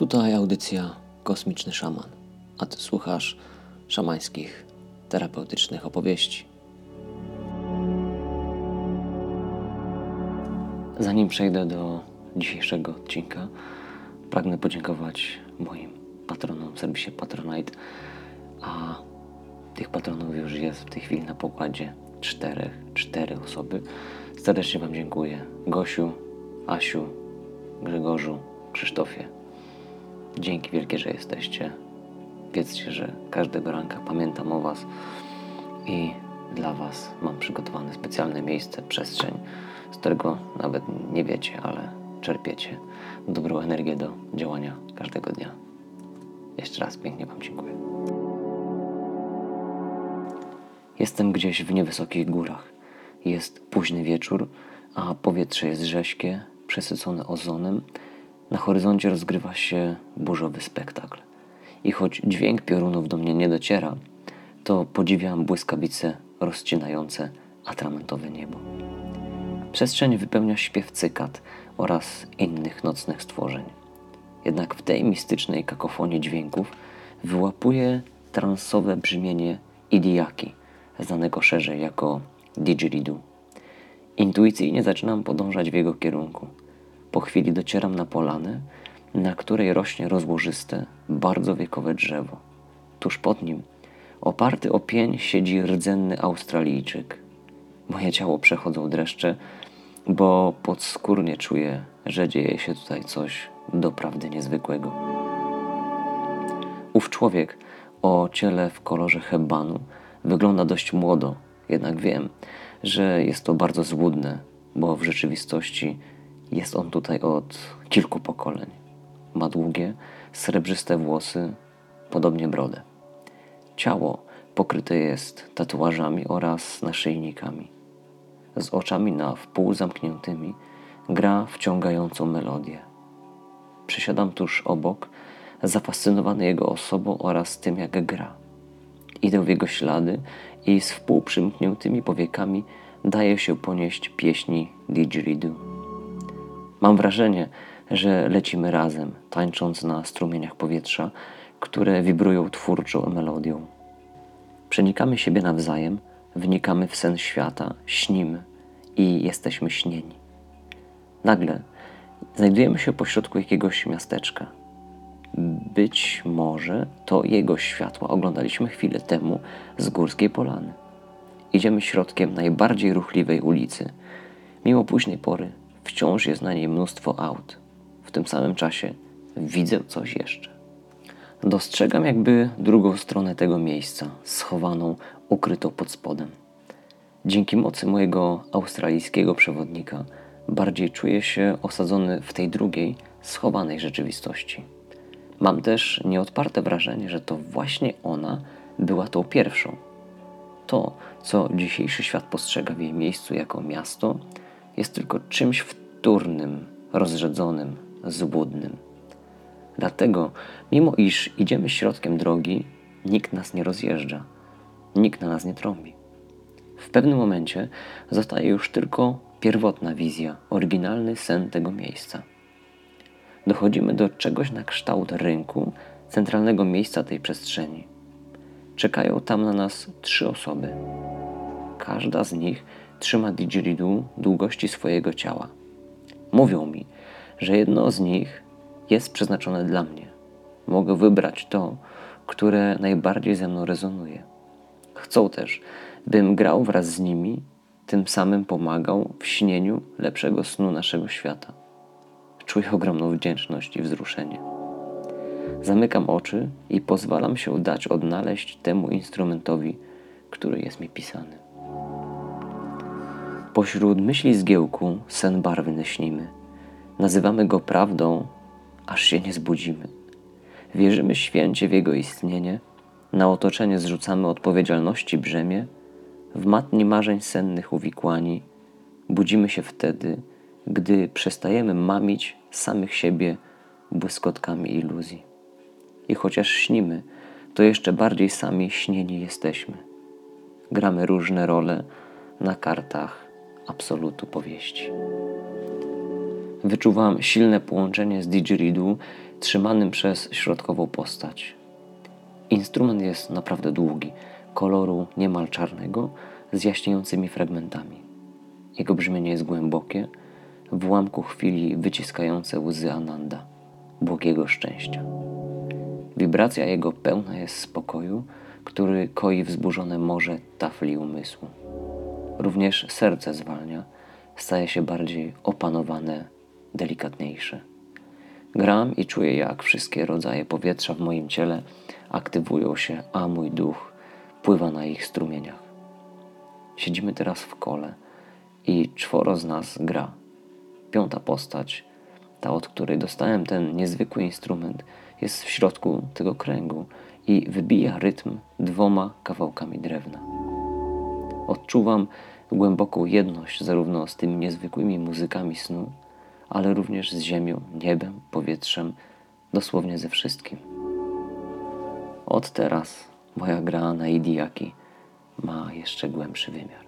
Tutaj audycja Kosmiczny Szaman, a ty słuchasz szamańskich, terapeutycznych opowieści. Zanim przejdę do dzisiejszego odcinka, pragnę podziękować moim patronom w serwisie Patronite, a tych patronów już jest w tej chwili na pokładzie czterech, cztery osoby. Serdecznie Wam dziękuję. Gosiu, Asiu, Grzegorzu, Krzysztofie. Dzięki wielkie, że jesteście. Wiedzcie, że każdego ranka pamiętam o Was i dla Was mam przygotowane specjalne miejsce, przestrzeń, z którego nawet nie wiecie, ale czerpiecie dobrą energię do działania każdego dnia. Jeszcze raz pięknie Wam dziękuję. Jestem gdzieś w niewysokich górach. Jest późny wieczór, a powietrze jest rześkie, przesycone ozonem. Na horyzoncie rozgrywa się burzowy spektakl. I choć dźwięk piorunów do mnie nie dociera, to podziwiam błyskawice rozcinające atramentowe niebo. Przestrzeń wypełnia śpiew cykat oraz innych nocnych stworzeń. Jednak w tej mistycznej kakofonii dźwięków wyłapuje transowe brzmienie Idiaki, znanego szerzej jako didgeridoo. Intuicyjnie zaczynam podążać w jego kierunku. Po chwili docieram na polanę, na której rośnie rozłożyste, bardzo wiekowe drzewo. Tuż pod nim, oparty o pień, siedzi rdzenny Australijczyk. Moje ciało przechodzą dreszcze, bo podskórnie czuję, że dzieje się tutaj coś doprawdy niezwykłego. Ów człowiek o ciele w kolorze hebanu wygląda dość młodo, jednak wiem, że jest to bardzo złudne, bo w rzeczywistości jest on tutaj od kilku pokoleń. Ma długie, srebrzyste włosy, podobnie brodę. Ciało pokryte jest tatuażami oraz naszyjnikami. Z oczami na wpół zamkniętymi gra wciągającą melodię. Przysiadam tuż obok, zafascynowany jego osobą oraz tym, jak gra. Idę w jego ślady i z wpół przymkniętymi powiekami daje się ponieść pieśni didgeridoo. Mam wrażenie, że lecimy razem, tańcząc na strumieniach powietrza, które wibrują twórczą melodią. Przenikamy siebie nawzajem, wnikamy w sen świata, śnimy i jesteśmy śnieni. Nagle znajdujemy się pośrodku jakiegoś miasteczka. Być może to jego światła oglądaliśmy chwilę temu z górskiej polany. Idziemy środkiem najbardziej ruchliwej ulicy. Mimo późnej pory wciąż jest na niej mnóstwo aut. W tym samym czasie widzę coś jeszcze. Dostrzegam jakby drugą stronę tego miejsca, schowaną, ukrytą pod spodem. Dzięki mocy mojego australijskiego przewodnika bardziej czuję się osadzony w tej drugiej, schowanej rzeczywistości. Mam też nieodparte wrażenie, że to właśnie ona była tą pierwszą. To, co dzisiejszy świat postrzega w jej miejscu jako miasto, jest tylko czymś wtórnym, rozrzedzonym, zbudnym. Dlatego, mimo iż idziemy środkiem drogi, nikt nas nie rozjeżdża, nikt na nas nie trąbi. W pewnym momencie zostaje już tylko pierwotna wizja, oryginalny sen tego miejsca. Dochodzimy do czegoś na kształt rynku, centralnego miejsca tej przestrzeni. Czekają tam na nas trzy osoby. Każda z nich trzyma didgeridoo długości swojego ciała. Mówią mi, że jedno z nich jest przeznaczone dla mnie. Mogę wybrać to, które najbardziej ze mną rezonuje. Chcą też, bym grał wraz z nimi, tym samym pomagał w śnieniu lepszego snu naszego świata. Czuję ogromną wdzięczność i wzruszenie. Zamykam oczy i pozwalam się dać odnaleźć temu instrumentowi, który jest mi pisany. Pośród myśli zgiełku sen barwny śnimy. Nazywamy go prawdą, aż się nie zbudzimy. Wierzymy święcie w jego istnienie, na otoczenie zrzucamy odpowiedzialności brzemię, w matni marzeń sennych uwikłani, budzimy się wtedy, gdy przestajemy mamić samych siebie błyskotkami iluzji. I chociaż śnimy, to jeszcze bardziej sami śnieni jesteśmy. Gramy różne role na kartach absolutu powieści. Wyczuwam silne połączenie z didgeridoo trzymanym przez środkową postać. Instrument jest naprawdę długi, koloru niemal czarnego, z jaśniejącymi fragmentami. Jego brzmienie jest głębokie, w ułamku chwili wyciskające łzy Ananda, błogiego szczęścia. Wibracja jego pełna jest spokoju, który koi wzburzone morze tafli umysłu. Również serce zwalnia, staje się bardziej opanowane, delikatniejsze. Gram i czuję, jak wszystkie rodzaje powietrza w moim ciele aktywują się, a mój duch pływa na ich strumieniach. Siedzimy teraz w kole i czworo z nas gra. Piąta postać, ta od której dostałem ten niezwykły instrument, jest w środku tego kręgu i wybija rytm dwoma kawałkami drewna. Odczuwam głęboką jedność zarówno z tymi niezwykłymi muzykami snu, ale również z ziemią, niebem, powietrzem, dosłownie ze wszystkim. Od teraz moja gra na Idiaki ma jeszcze głębszy wymiar.